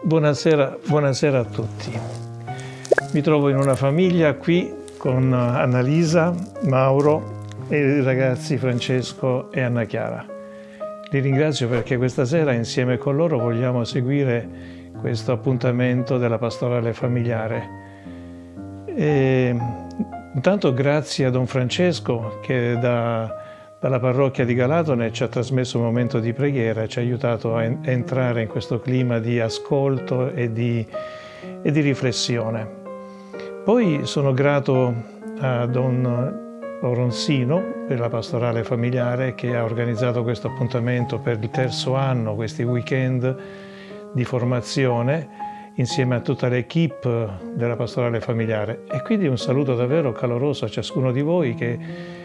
Buonasera, buonasera a tutti. Mi trovo in una famiglia qui con Annalisa, Mauro e i ragazzi Francesco e Anna Chiara. Li ringrazio perché questa sera insieme con loro vogliamo seguire questo appuntamento della pastorale familiare. E, intanto grazie a Don Francesco che da, dalla parrocchia di Galatone ci ha trasmesso un momento di preghiera, ci ha aiutato a, en- entrare in questo clima di ascolto e di, e di riflessione. Poi sono grato a Don Oronsino per la pastorale familiare che ha organizzato questo appuntamento per il terzo anno, questi weekend di formazione insieme a tutta l'equipe della pastorale familiare e quindi un saluto davvero caloroso a ciascuno di voi che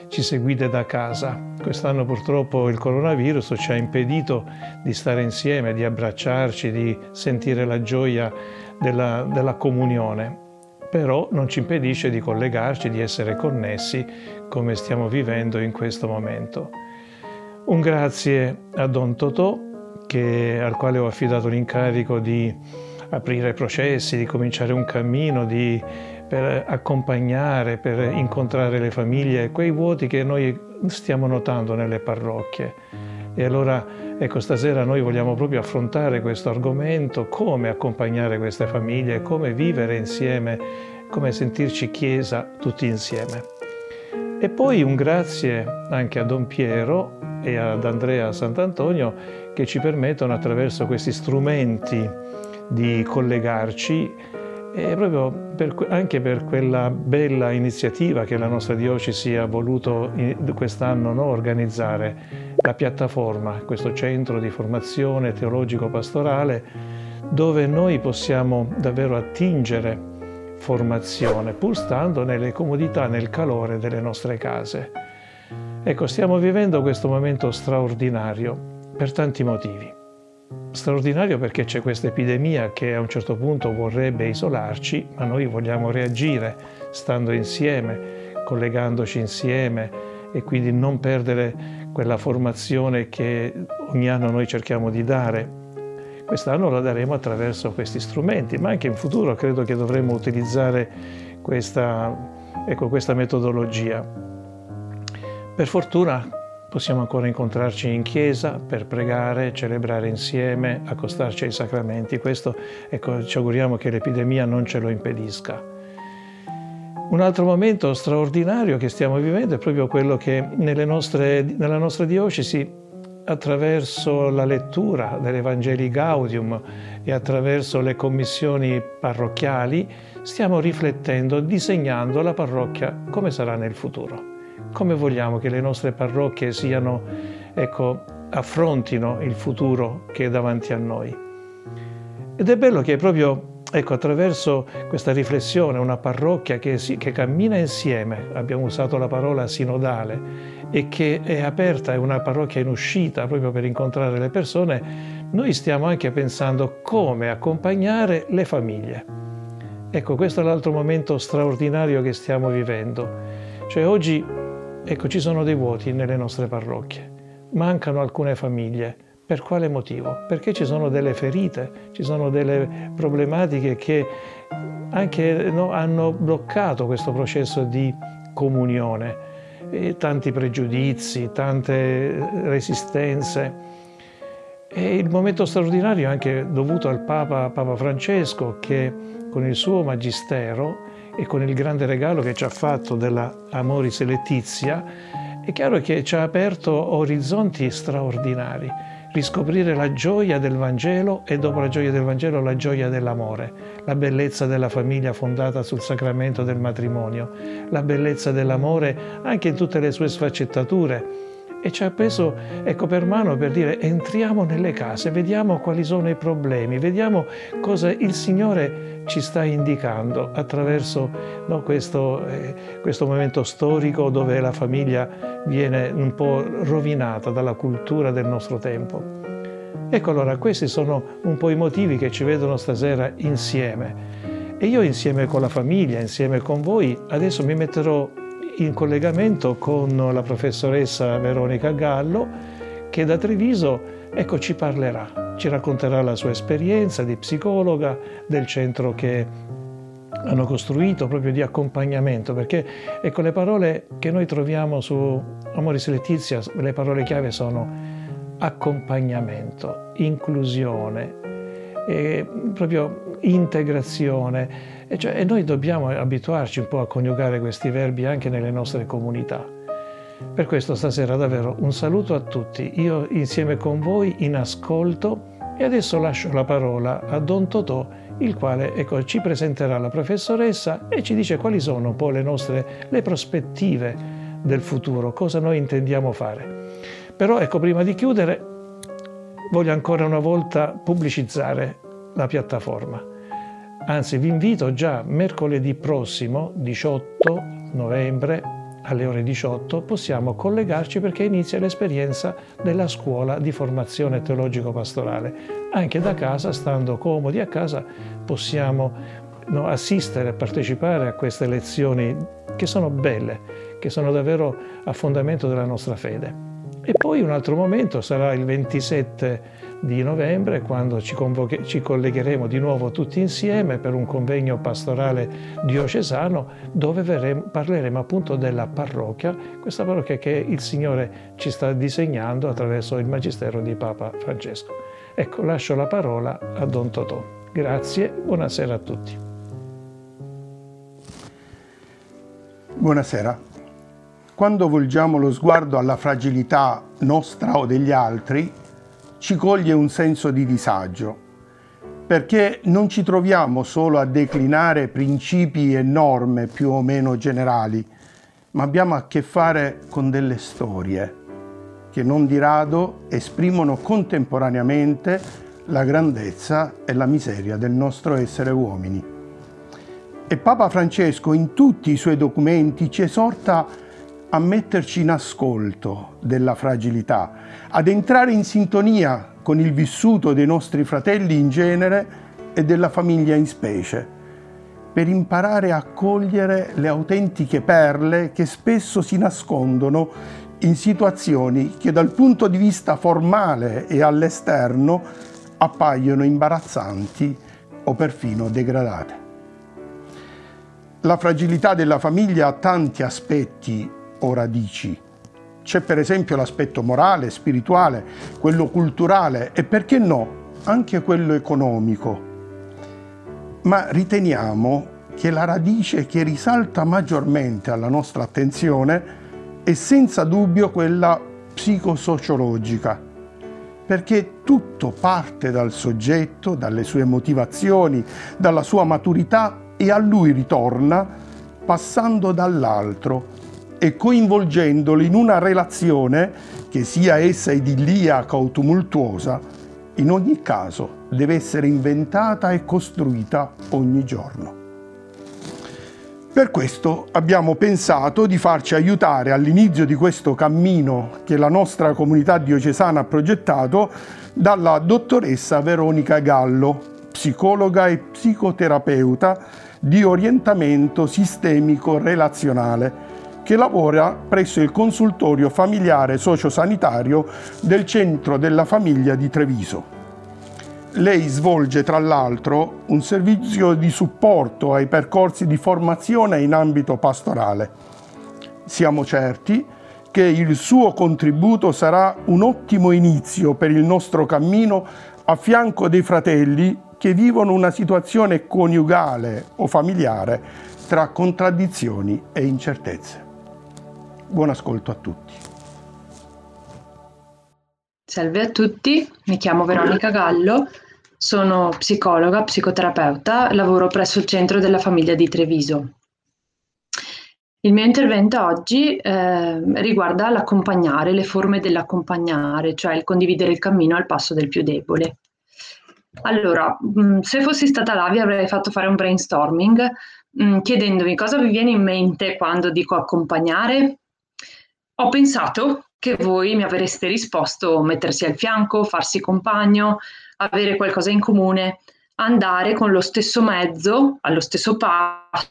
ci seguite da casa. Quest'anno purtroppo il coronavirus ci ha impedito di stare insieme, di abbracciarci, di sentire la gioia della, della comunione, però non ci impedisce di collegarci, di essere connessi come stiamo vivendo in questo momento. Un grazie a Don Totò che, al quale ho affidato l'incarico di aprire processi, di cominciare un cammino, di, per accompagnare, per incontrare le famiglie, quei vuoti che noi stiamo notando nelle parrocchie. E allora, ecco, stasera noi vogliamo proprio affrontare questo argomento, come accompagnare queste famiglie, come vivere insieme, come sentirci Chiesa tutti insieme. E poi un grazie anche a Don Piero e ad Andrea Sant'Antonio che ci permettono attraverso questi strumenti di collegarci e proprio per, anche per quella bella iniziativa che la nostra diocesi ha voluto quest'anno no, organizzare, la piattaforma, questo centro di formazione teologico-pastorale dove noi possiamo davvero attingere formazione pur stando nelle comodità, nel calore delle nostre case. Ecco, stiamo vivendo questo momento straordinario per tanti motivi. Straordinario perché c'è questa epidemia che a un certo punto vorrebbe isolarci, ma noi vogliamo reagire stando insieme, collegandoci insieme e quindi non perdere quella formazione che ogni anno noi cerchiamo di dare. Quest'anno la daremo attraverso questi strumenti, ma anche in futuro credo che dovremo utilizzare questa, ecco, questa metodologia. Per fortuna Possiamo ancora incontrarci in chiesa per pregare, celebrare insieme, accostarci ai sacramenti. Questo, ecco, ci auguriamo che l'epidemia non ce lo impedisca. Un altro momento straordinario che stiamo vivendo è proprio quello che nostre, nella nostra diocesi, attraverso la lettura dell'Evangeli Gaudium e attraverso le commissioni parrocchiali, stiamo riflettendo, disegnando la parrocchia come sarà nel futuro come vogliamo che le nostre parrocchie siano, ecco, affrontino il futuro che è davanti a noi. Ed è bello che proprio ecco, attraverso questa riflessione una parrocchia che, si, che cammina insieme, abbiamo usato la parola sinodale, e che è aperta, è una parrocchia in uscita proprio per incontrare le persone, noi stiamo anche pensando come accompagnare le famiglie. Ecco, questo è l'altro momento straordinario che stiamo vivendo. Cioè oggi Ecco, ci sono dei vuoti nelle nostre parrocchie, mancano alcune famiglie. Per quale motivo? Perché ci sono delle ferite, ci sono delle problematiche che anche no, hanno bloccato questo processo di comunione, e tanti pregiudizi, tante resistenze. E il momento straordinario è anche dovuto al Papa, Papa Francesco che con il suo magistero e con il grande regalo che ci ha fatto della Amoris Letizia, è chiaro che ci ha aperto orizzonti straordinari. Riscoprire la gioia del Vangelo e dopo la gioia del Vangelo la gioia dell'amore, la bellezza della famiglia fondata sul sacramento del matrimonio, la bellezza dell'amore anche in tutte le sue sfaccettature, e ci ha preso ecco, per mano per dire entriamo nelle case, vediamo quali sono i problemi, vediamo cosa il Signore ci sta indicando attraverso no, questo, eh, questo momento storico dove la famiglia viene un po' rovinata dalla cultura del nostro tempo. Ecco allora, questi sono un po' i motivi che ci vedono stasera insieme. E io insieme con la famiglia, insieme con voi, adesso mi metterò in collegamento con la professoressa Veronica Gallo che da Treviso ecco, ci parlerà ci racconterà la sua esperienza di psicologa del centro che hanno costruito proprio di accompagnamento, perché ecco le parole che noi troviamo su Amoris Letizia, le parole chiave sono accompagnamento, inclusione, proprio integrazione. E, cioè, e noi dobbiamo abituarci un po' a coniugare questi verbi anche nelle nostre comunità. Per questo stasera davvero un saluto a tutti, io insieme con voi in ascolto e adesso lascio la parola a Don Totò, il quale ecco, ci presenterà la professoressa e ci dice quali sono un po' le nostre le prospettive del futuro, cosa noi intendiamo fare. Però ecco, prima di chiudere voglio ancora una volta pubblicizzare la piattaforma. Anzi, vi invito già mercoledì prossimo, 18 novembre, alle ore 18, possiamo collegarci perché inizia l'esperienza della scuola di formazione teologico-pastorale. Anche da casa, stando comodi a casa, possiamo no, assistere e partecipare a queste lezioni che sono belle, che sono davvero a fondamento della nostra fede. E poi un altro momento sarà il 27 di novembre quando ci, ci, collegheremo di nuovo tutti insieme per un convegno pastorale diocesano dove verremo, parleremo appunto della parrocchia, questa parrocchia che il Signore ci sta disegnando attraverso il Magistero di Papa Francesco. Ecco, lascio la parola a Don Totò. Grazie, buonasera a tutti. Buonasera. Quando volgiamo lo sguardo alla fragilità nostra o degli altri, ci coglie un senso di disagio, perché non ci troviamo solo a declinare principi e norme più o meno generali, ma abbiamo a che fare con delle storie che non di rado esprimono contemporaneamente la grandezza e la miseria del nostro essere uomini. E Papa Francesco in tutti i suoi documenti ci esorta a metterci in ascolto della fragilità, ad entrare in sintonia con il vissuto dei nostri fratelli in genere e della famiglia in specie, per imparare a cogliere le autentiche perle che spesso si nascondono in situazioni che dal punto di vista formale e all'esterno appaiono imbarazzanti o perfino degradate. La fragilità della famiglia ha tanti aspetti o radici. C'è per esempio l'aspetto morale, spirituale, quello culturale e perché no, anche quello economico. Ma riteniamo che la radice che risalta maggiormente alla nostra attenzione è senza dubbio quella psicosociologica, perché tutto parte dal soggetto, dalle sue motivazioni, dalla sua maturità e a lui ritorna passando dall'altro e coinvolgendolo in una relazione che sia essa idilliaca o tumultuosa, in ogni caso deve essere inventata e costruita ogni giorno. Per questo abbiamo pensato di farci aiutare all'inizio di questo cammino che la nostra comunità diocesana ha progettato dalla dottoressa Veronica Gallo, psicologa e psicoterapeuta di orientamento sistemico relazionale che lavora presso il consultorio familiare sociosanitario del Centro della Famiglia di Treviso. Lei svolge tra l'altro un servizio di supporto ai percorsi di formazione in ambito pastorale. Siamo certi che il suo contributo sarà un ottimo inizio per il nostro cammino a fianco dei fratelli che vivono una situazione coniugale o familiare tra contraddizioni e incertezze. Buon ascolto a tutti. Salve a tutti, mi chiamo Veronica Gallo, sono psicologa, psicoterapeuta, lavoro presso il Centro della Famiglia di Treviso. Il mio intervento oggi eh, riguarda l'accompagnare, le forme dell'accompagnare, cioè il condividere il cammino al passo del più debole. Allora, mm, se fossi stata là vi avrei fatto fare un brainstorming mh, mm, chiedendomi cosa vi viene in mente quando dico accompagnare ho pensato che voi mi avreste risposto mettersi al fianco, farsi compagno, avere qualcosa in comune, andare con lo stesso mezzo, allo stesso passo,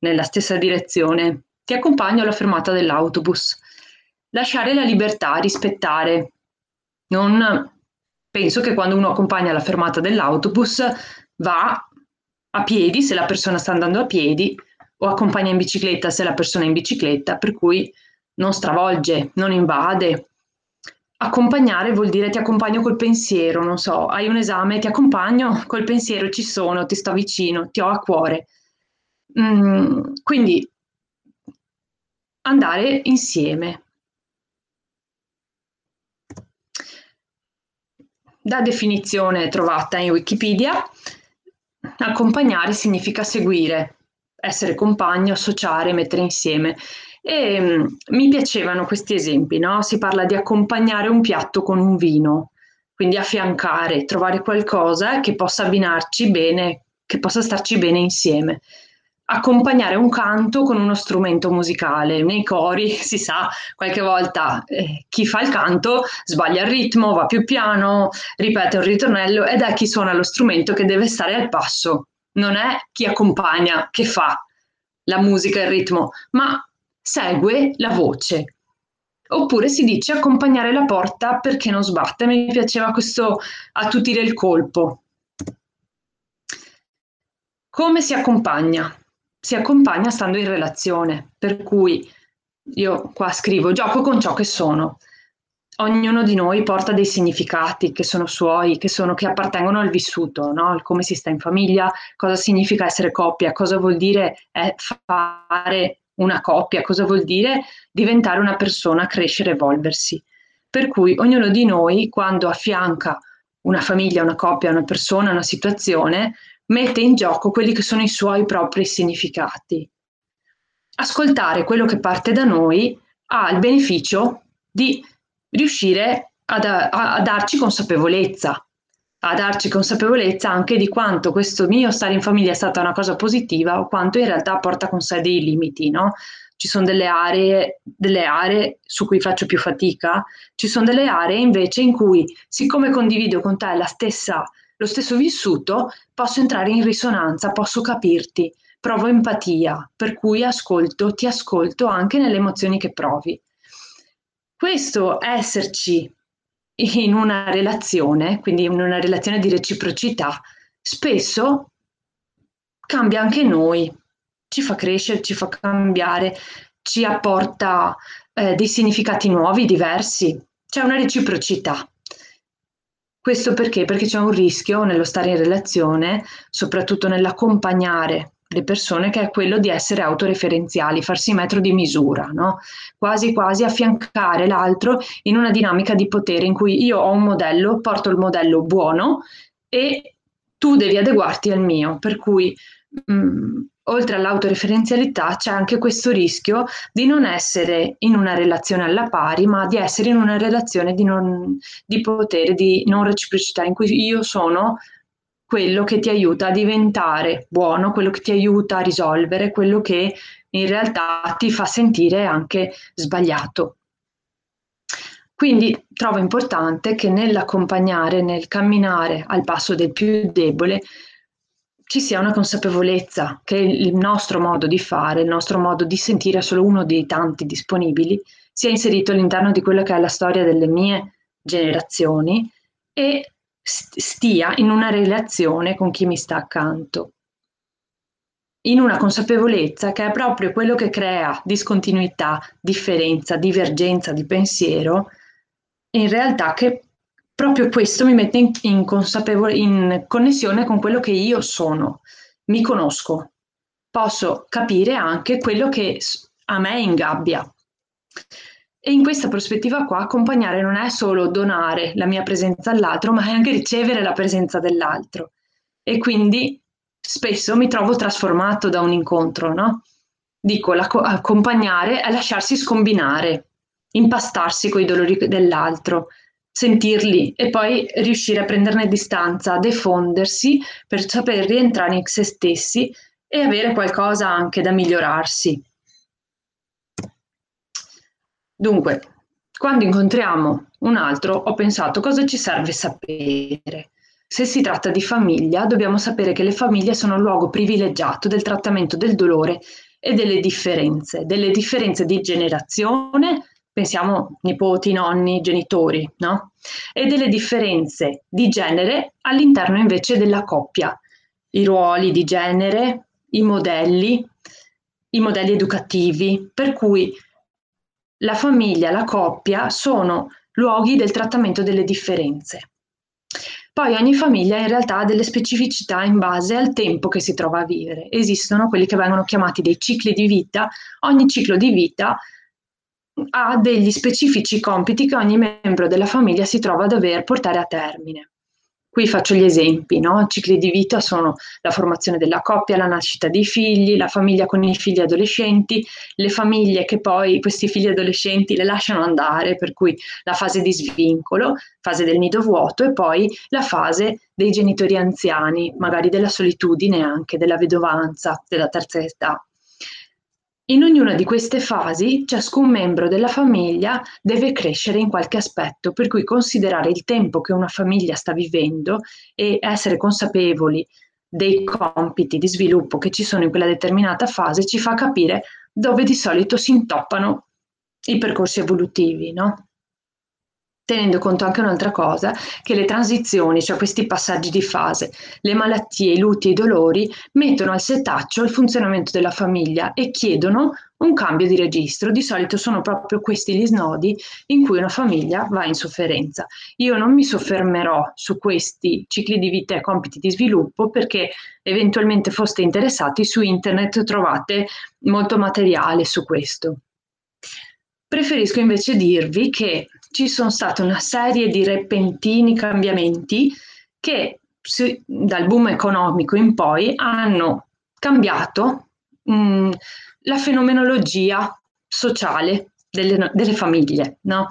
nella stessa direzione. Ti accompagno alla fermata dell'autobus. Lasciare la libertà, rispettare. Non penso che quando uno accompagna alla fermata dell'autobus va a piedi se la persona sta andando a piedi o accompagna in bicicletta se la persona è in bicicletta, per cui non stravolge, non invade. Accompagnare vuol dire ti accompagno col pensiero, non so, hai un esame, ti accompagno col pensiero, ci sono, ti sto vicino, ti ho a cuore. Mm, quindi andare insieme. Da definizione trovata in Wikipedia, accompagnare significa seguire, essere compagno, associare, mettere insieme. E um, mi piacevano questi esempi, no? Si parla di accompagnare un piatto con un vino, quindi affiancare, trovare qualcosa che possa abbinarci bene, che possa starci bene insieme accompagnare un canto con uno strumento musicale. Nei cori si sa, qualche volta eh, chi fa il canto sbaglia il ritmo, va più piano, ripete un ritornello ed è chi suona lo strumento che deve stare al passo, non è chi accompagna che fa la musica il ritmo, ma segue la voce. Oppure si dice accompagnare la porta perché non sbatte. Mi piaceva questo attutire il colpo. Come si accompagna? si accompagna stando in relazione, per cui io qua scrivo gioco con ciò che sono. Ognuno di noi porta dei significati che sono suoi, che, sono, che appartengono al vissuto, no? Come si sta in famiglia, cosa significa essere coppia, cosa vuol dire eh, fare una coppia, cosa vuol dire diventare una persona, crescere, evolversi. Per cui ognuno di noi, quando affianca una famiglia, una coppia, una persona, una situazione, mette in gioco quelli che sono i suoi propri significati. Ascoltare quello che parte da noi ha il beneficio di riuscire ad, a, a darci consapevolezza, a darci consapevolezza anche di quanto questo mio stare in famiglia è stata una cosa positiva o quanto in realtà porta con sé dei limiti, no? Ci sono delle aree, delle aree su cui faccio più fatica, ci sono delle aree invece in cui, siccome condivido con te la stessa lo stesso vissuto, posso entrare in risonanza, posso capirti, provo empatia, per cui ascolto, ti ascolto anche nelle emozioni che provi. Questo esserci in una relazione, quindi in una relazione di reciprocità, spesso cambia anche noi, ci fa crescere, ci fa cambiare, ci apporta eh, dei significati nuovi, diversi. C'è una reciprocità. Questo perché? Perché c'è un rischio nello stare in relazione, soprattutto nell'accompagnare le persone, che è quello di essere autoreferenziali, farsi metro di misura, no? quasi quasi affiancare l'altro in una dinamica di potere in cui io ho un modello, porto il modello buono e tu devi adeguarti al mio, per cui mh, mm, oltre all'autoreferenzialità c'è anche questo rischio di non essere in una relazione alla pari, ma di essere in una relazione di, non, di potere, di non reciprocità, in cui io sono quello che ti aiuta a diventare buono, quello che ti aiuta a risolvere, quello che in realtà ti fa sentire anche sbagliato. Quindi trovo importante che nell'accompagnare, nel camminare al passo del più debole, ci sia una consapevolezza che il nostro modo di fare, il nostro modo di sentire è solo uno dei tanti disponibili, sia inserito all'interno di quella che è la storia delle mie generazioni e stia in una relazione con chi mi sta accanto. In una consapevolezza che è proprio quello che crea discontinuità, differenza, divergenza di pensiero, in realtà che proprio questo mi mette in, in, in connessione con quello che io sono, mi conosco, posso capire anche quello che a me ingabbia. E in questa prospettiva qua accompagnare non è solo donare la mia presenza all'altro, ma è anche ricevere la presenza dell'altro. E quindi spesso mi trovo trasformato da un incontro, no? Dico, accompagnare è lasciarsi scombinare, impastarsi con i dolori dell'altro, sentirli e poi riuscire a prenderne distanza, a defondersi per saper rientrare in se stessi e avere qualcosa anche da migliorarsi. Dunque, quando incontriamo un altro, ho pensato cosa ci serve sapere. Se si tratta di famiglia, dobbiamo sapere che le famiglie sono un luogo privilegiato del trattamento del dolore e delle differenze, delle differenze di generazione, pensiamo nipoti, nonni, genitori, no? E delle differenze di genere all'interno invece della coppia, i ruoli di genere, i modelli, i modelli educativi, per cui la famiglia, la coppia sono luoghi del trattamento delle differenze. Poi ogni famiglia in realtà ha delle specificità in base al tempo che si trova a vivere. Esistono quelli che vengono chiamati dei cicli di vita. Ogni ciclo di vita ha degli specifici compiti che ogni membro della famiglia si trova a dover portare a termine. Qui faccio gli esempi, no? cicli di vita sono la formazione della coppia, la nascita dei figli, la famiglia con i figli adolescenti, le famiglie che poi questi figli adolescenti le lasciano andare, per cui la fase di svincolo, fase del nido vuoto e poi la fase dei genitori anziani, magari della solitudine anche, della vedovanza, della terza età. In ognuna di queste fasi ciascun membro della famiglia deve crescere in qualche aspetto, per cui considerare il tempo che una famiglia sta vivendo e essere consapevoli dei compiti di sviluppo che ci sono in quella determinata fase ci fa capire dove di solito si intoppano i percorsi evolutivi, no? Tenendo conto anche un'altra cosa, che le transizioni, cioè questi passaggi di fase, le malattie, i lutti e i dolori, mettono al setaccio il funzionamento della famiglia e chiedono un cambio di registro. Di solito sono proprio questi gli snodi in cui una famiglia va in sofferenza. Io non mi soffermerò su questi cicli di vita e compiti di sviluppo perché eventualmente foste interessati su internet trovate molto materiale su questo. Preferisco invece dirvi che ci sono state una serie di repentini cambiamenti che dal boom economico in poi hanno cambiato mh, mm, la fenomenologia sociale delle, delle famiglie, no?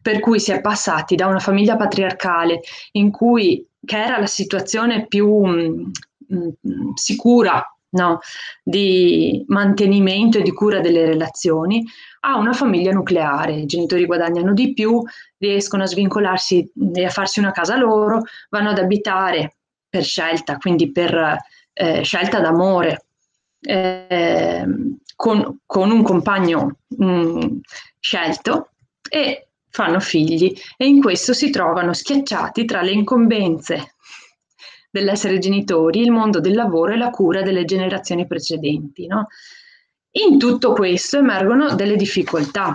per cui si è passati da una famiglia patriarcale in cui, che era la situazione più mh, mm, mh, mm, sicura no? di mantenimento e di cura delle relazioni a una famiglia nucleare. I genitori guadagnano di più, riescono a svincolarsi e a farsi una casa loro, vanno ad abitare per scelta, quindi per eh, scelta d'amore, eh, con, con, un compagno mh, mm, scelto e fanno figli e in questo si trovano schiacciati tra le incombenze dell'essere genitori, il mondo del lavoro e la cura delle generazioni precedenti. No? In tutto questo emergono delle difficoltà.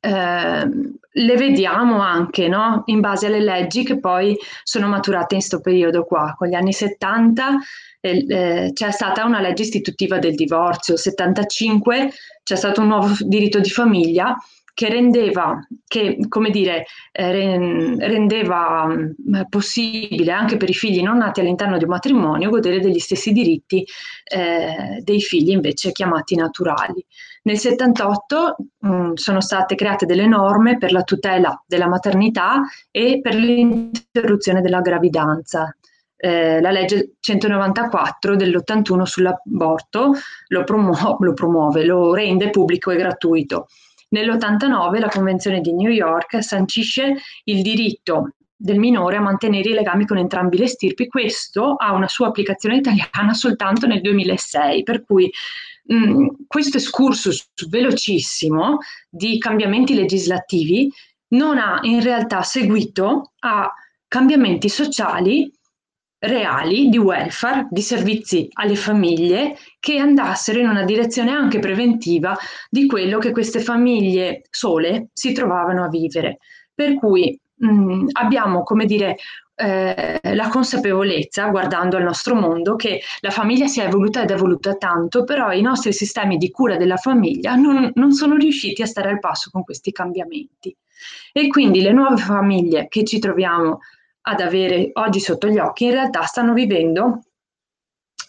Eh, le vediamo anche no? in base alle leggi che poi sono maturate in questo periodo qua. Con gli anni 70 eh, eh, c'è stata una legge istitutiva del divorzio, 75 c'è stato un nuovo diritto di famiglia che rendeva, che, come dire, eh, rendeva mm, possibile anche per i figli non nati all'interno di un matrimonio godere degli stessi diritti eh, dei figli invece chiamati naturali. Nel 78 mh, mm, sono state create delle norme per la tutela della maternità e per l'interruzione della gravidanza. Eh, la legge 194 dell'81 sull'aborto lo, promu- lo promuove, lo rende pubblico e gratuito. Nell'89 la Convenzione di New York sancisce il diritto del minore a mantenere i legami con entrambi le stirpi, questo ha una sua applicazione italiana soltanto nel 2006, per cui mh, mm, questo excursus velocissimo di cambiamenti legislativi non ha in realtà seguito a cambiamenti sociali reali di welfare, di servizi alle famiglie che andassero in una direzione anche preventiva di quello che queste famiglie sole si trovavano a vivere. Per cui mh, abbiamo, come dire, eh, la consapevolezza, guardando al nostro mondo, che la famiglia si è evoluta ed è evoluta tanto, però i nostri sistemi di cura della famiglia non, non sono riusciti a stare al passo con questi cambiamenti. E quindi le nuove famiglie che ci troviamo ad avere oggi sotto gli occhi in realtà stanno vivendo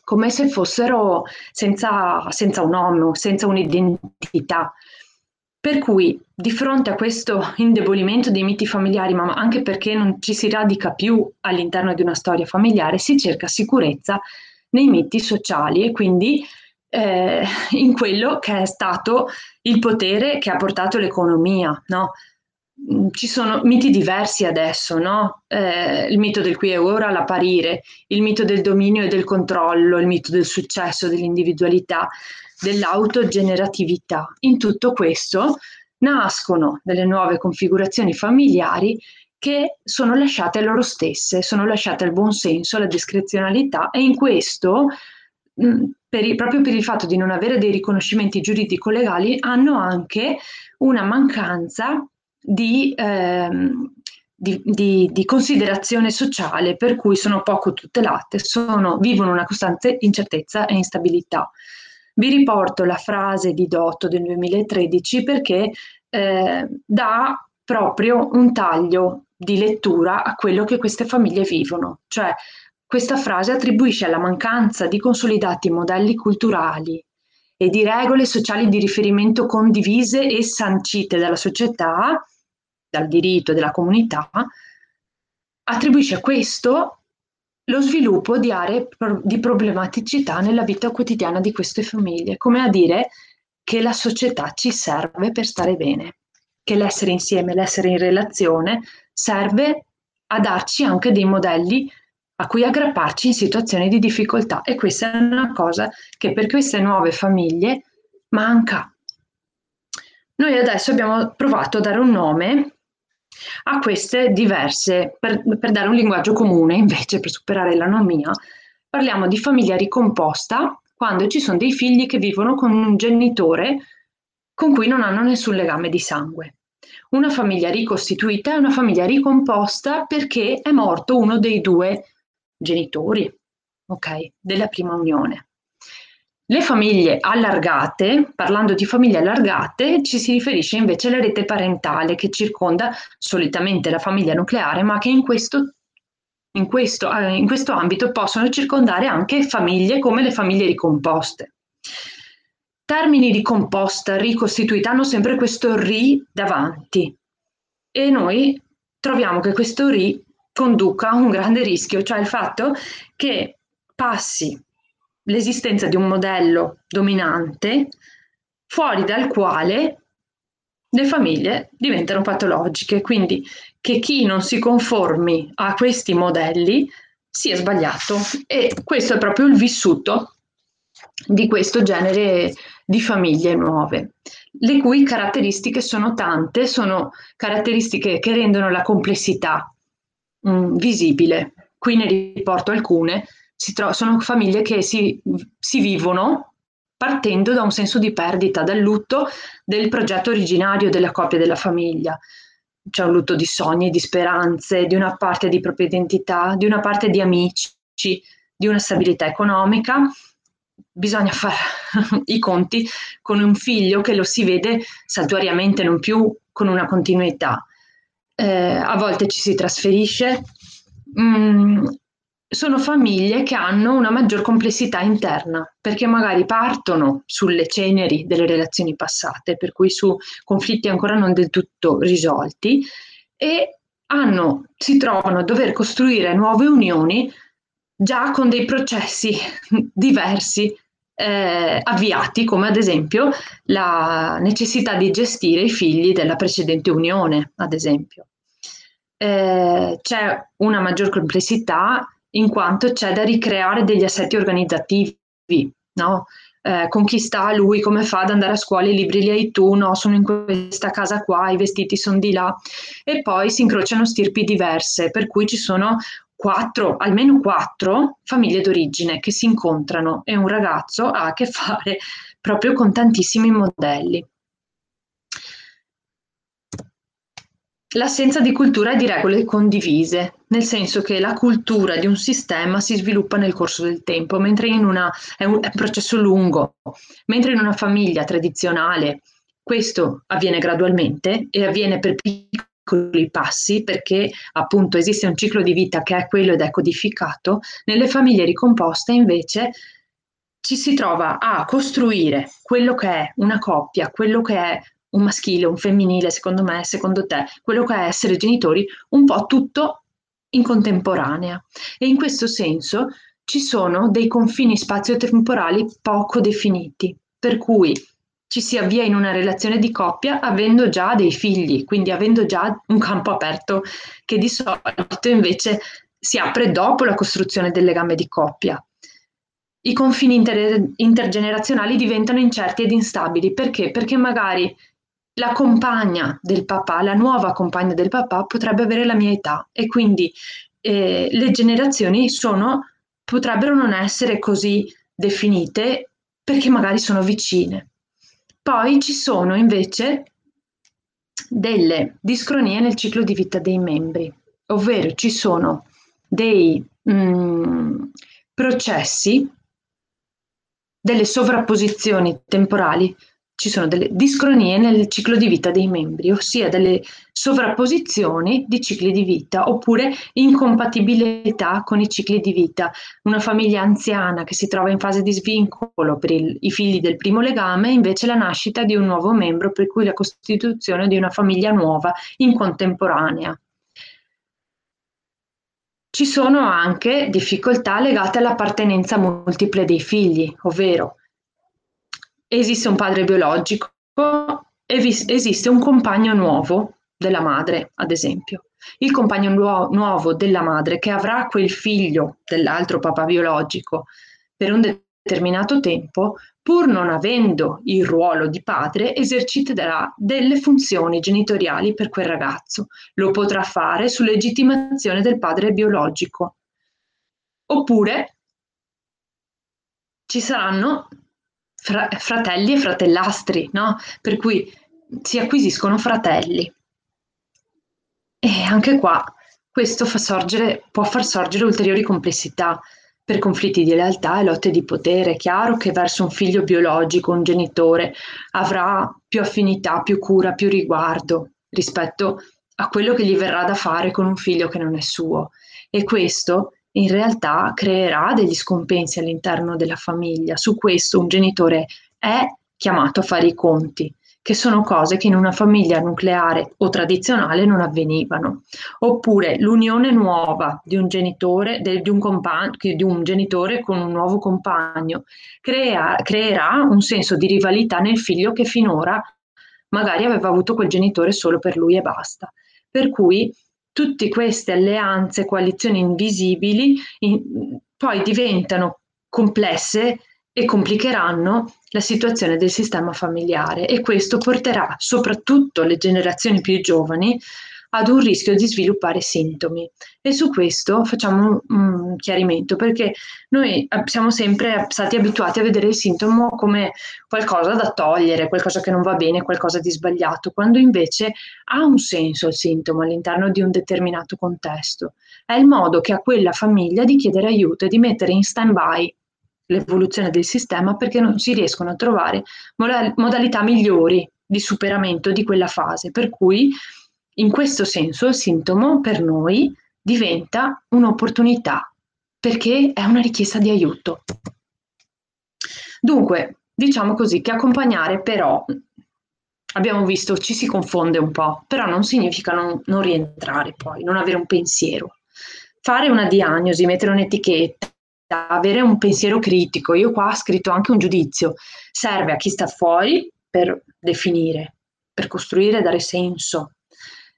come se fossero senza, senza un nome, senza un'identità. Per cui di fronte a questo indebolimento dei miti familiari, ma anche perché non ci si radica più all'interno di una storia familiare, si cerca sicurezza nei miti sociali e quindi eh, in quello che è stato il potere che ha portato l'economia, no? Mm, ci sono miti diversi adesso, no? Eh, il mito del qui e ora, l'apparire, il mito del dominio e del controllo, il mito del successo, dell'individualità, dell'autogeneratività. In tutto questo nascono delle nuove configurazioni familiari che sono lasciate a loro stesse, sono lasciate al buon senso, alla discrezionalità e in questo, mh, per il, proprio per il fatto di non avere dei riconoscimenti giuridico-legali, hanno anche una mancanza di, ehm, di, di, di, considerazione sociale, per cui sono poco tutelate, sono, vivono una costante incertezza e instabilità. Vi riporto la frase di Dotto del 2013 perché eh, dà proprio un taglio di lettura a quello che queste famiglie vivono, cioè questa frase attribuisce alla mancanza di consolidati modelli culturali e di regole sociali di riferimento condivise e sancite dalla società, dal diritto dalla comunità, attribuisce a questo lo sviluppo di aree di problematicità nella vita quotidiana di queste famiglie, come a dire che la società ci serve per stare bene, che l'essere insieme, l'essere in relazione serve a darci anche dei modelli a cui aggrapparci in situazioni di difficoltà e questa è una cosa che per queste nuove famiglie manca. Noi adesso abbiamo provato a dare un nome a queste diverse, per, per dare un linguaggio comune invece, per superare l'anomia, parliamo di famiglia ricomposta quando ci sono dei figli che vivono con un genitore con cui non hanno nessun legame di sangue. Una famiglia ricostituita è una famiglia ricomposta perché è morto uno dei due genitori, ok, della prima unione. Le famiglie allargate, parlando di famiglie allargate, ci si riferisce invece alla rete parentale che circonda solitamente la famiglia nucleare, ma che in questo, in questo, eh, in questo ambito possono circondare anche famiglie come le famiglie ricomposte. Termini ricomposta, ricostituita hanno sempre questo ri davanti e noi troviamo che questo ri conduca a un grande rischio, cioè il fatto che passi l'esistenza di un modello dominante fuori dal quale le famiglie diventano patologiche, quindi che chi non si conformi a questi modelli sia sbagliato. E questo è proprio il vissuto di questo genere di famiglie nuove, le cui caratteristiche sono tante, sono caratteristiche che rendono la complessità mh, mm, visibile. Qui ne riporto alcune, tro- sono famiglie che si, si vivono partendo da un senso di perdita, dal lutto del progetto originario della coppia della famiglia. C'è un lutto di sogni, di speranze, di una parte di propria identità, di una parte di amici, di una stabilità economica. Bisogna fare i conti con un figlio che lo si vede saltuariamente, non più con una continuità. Eh, a volte ci si trasferisce. Mm, sono famiglie che hanno una maggior complessità interna, perché magari partono sulle ceneri delle relazioni passate, per cui su conflitti ancora non del tutto risolti, e hanno, si trovano a dover costruire nuove unioni già con dei processi diversi eh, avviati, come ad esempio la necessità di gestire i figli della precedente unione, ad esempio. Eh, c'è una maggior complessità in quanto c'è da ricreare degli assetti organizzativi, no? Eh, con chi sta lui, come fa ad andare a scuola, i libri li hai tu, no, sono in questa casa qua, i vestiti sono di là e poi si incrociano stirpi diverse, per cui ci sono quattro, almeno quattro famiglie d'origine che si incontrano e un ragazzo ha a che fare proprio con tantissimi modelli. L'assenza di cultura e di regole condivise, nel senso che la cultura di un sistema si sviluppa nel corso del tempo, mentre in una, è, un, è un processo lungo, mentre in una famiglia tradizionale questo avviene gradualmente e avviene per piccoli passi perché appunto esiste un ciclo di vita che è quello ed è codificato, nelle famiglie ricomposte invece ci si trova a costruire quello che è una coppia, quello che è un maschile, un femminile, secondo me, secondo te, quello che è essere genitori, un po' tutto in contemporanea. E in questo senso ci sono dei confini spazio-temporali poco definiti, per cui ci si avvia in una relazione di coppia avendo già dei figli, quindi avendo già un campo aperto che di solito invece si apre dopo la costruzione del legame di coppia. I confini inter- intergenerazionali diventano incerti ed instabili perché? Perché magari la compagna del papà, la nuova compagna del papà potrebbe avere la mia età e quindi eh, le generazioni sono, potrebbero non essere così definite perché magari sono vicine. Poi ci sono invece delle discronie nel ciclo di vita dei membri, ovvero ci sono dei mh, mm, processi, delle sovrapposizioni temporali ci sono delle discronie nel ciclo di vita dei membri, ossia delle sovrapposizioni di cicli di vita oppure incompatibilità con i cicli di vita. Una famiglia anziana che si trova in fase di svincolo per il, i figli del primo legame, invece la nascita di un nuovo membro, per cui la costituzione di una famiglia nuova in contemporanea. Ci sono anche difficoltà legate all'appartenenza multiple dei figli, ovvero esiste un padre biologico esiste un compagno nuovo della madre, ad esempio. Il compagno nuo- nuovo della madre che avrà quel figlio dell'altro papà biologico per un determinato tempo, pur non avendo il ruolo di padre, eserciterà delle funzioni genitoriali per quel ragazzo. Lo potrà fare su legittimazione del padre biologico. Oppure ci saranno fra- fratelli e fratellastri, no? Per cui si acquisiscono fratelli. E anche qua questo fa sorgere, può far sorgere ulteriori complessità per conflitti di lealtà e lotte di potere. È chiaro che verso un figlio biologico, un genitore, avrà più affinità, più cura, più riguardo rispetto a quello che gli verrà da fare con un figlio che non è suo. E questo in realtà creerà degli scompensi all'interno della famiglia. Su questo un genitore è chiamato a fare i conti, che sono cose che in una famiglia nucleare o tradizionale non avvenivano. Oppure l'unione nuova di un genitore, di, un compagno, di un genitore con un nuovo compagno crea, creerà un senso di rivalità nel figlio che finora magari aveva avuto quel genitore solo per lui e basta. Per cui tutte queste alleanze, coalizioni invisibili, in, poi diventano complesse e complicheranno la situazione del sistema familiare e questo porterà soprattutto le generazioni più giovani ad un rischio di sviluppare sintomi. E su questo facciamo un chiarimento perché noi siamo sempre stati abituati a vedere il sintomo come qualcosa da togliere, qualcosa che non va bene, qualcosa di sbagliato, quando invece ha un senso il sintomo all'interno di un determinato contesto. È il modo che ha quella famiglia di chiedere aiuto e di mettere in stand-by l'evoluzione del sistema perché non si riescono a trovare modalità migliori di superamento di quella fase. Per cui in questo senso il sintomo per noi diventa un'opportunità perché è una richiesta di aiuto. Dunque, diciamo così che accompagnare però, abbiamo visto, ci si confonde un po', però non significa non, non rientrare poi, non avere un pensiero. Fare una diagnosi, mettere un'etichetta, avere un pensiero critico, io qua ho scritto anche un giudizio, serve a chi sta fuori per definire, per costruire, dare senso,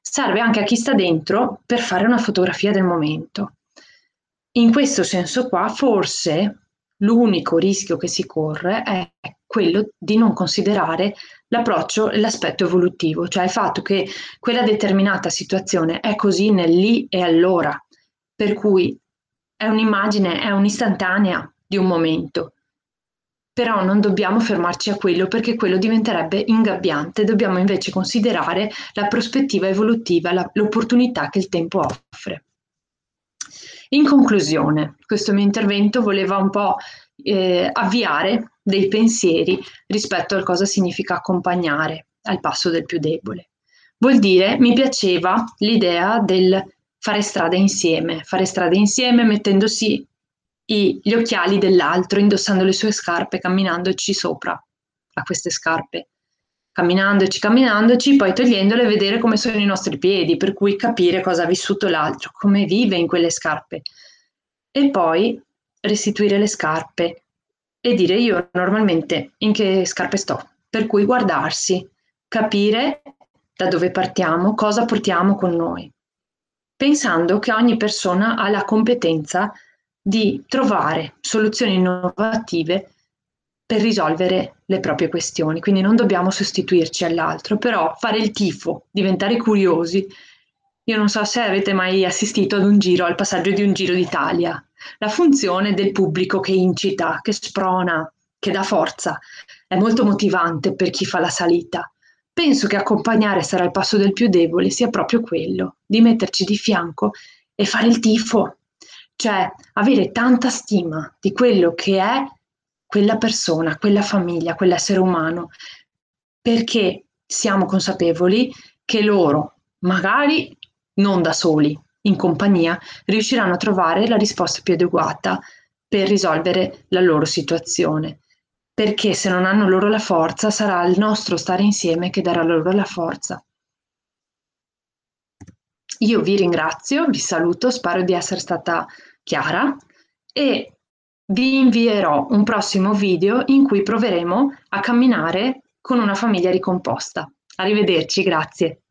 serve anche a chi sta dentro per fare una fotografia del momento. In questo senso qua, forse l'unico rischio che si corre è quello di non considerare l'approccio e l'aspetto evolutivo, cioè il fatto che quella determinata situazione è così nel lì e allora, per cui è un'immagine, è un'istantanea di un momento però non dobbiamo fermarci a quello perché quello diventerebbe ingabbiante, dobbiamo invece considerare la prospettiva evolutiva, la, l'opportunità che il tempo offre. In conclusione, questo mio intervento voleva un po' eh, avviare dei pensieri rispetto a cosa significa accompagnare al passo del più debole. Vuol dire, mi piaceva l'idea del fare strada insieme, fare strada insieme mettendosi i, gli occhiali dell'altro, indossando le sue scarpe, camminandoci sopra a queste scarpe, camminandoci, camminandoci, poi togliendole e vedere come sono i nostri piedi, per cui capire cosa ha vissuto l'altro, come vive in quelle scarpe. E poi restituire le scarpe e dire io normalmente in che scarpe sto, per cui guardarsi, capire da dove partiamo, cosa portiamo con noi, pensando che ogni persona ha la competenza di trovare soluzioni innovative per risolvere le proprie questioni. Quindi non dobbiamo sostituirci all'altro, però fare il tifo, diventare curiosi. Io non so se avete mai assistito ad un giro, al passaggio di un giro d'Italia. La funzione del pubblico che incita, che sprona, che dà forza, è molto motivante per chi fa la salita. Penso che accompagnare sarà il passo del più debole sia proprio quello, di metterci di fianco e fare il tifo, cioè avere tanta stima di quello che è quella persona, quella famiglia, quell'essere umano, perché siamo consapevoli che loro, magari non da soli, in compagnia, riusciranno a trovare la risposta più adeguata per risolvere la loro situazione. Perché se non hanno loro la forza, sarà il nostro stare insieme che darà loro la forza. Io vi ringrazio, vi saluto, spero di essere stata chiara e vi invierò un prossimo video in cui proveremo a camminare con una famiglia ricomposta. Arrivederci, grazie.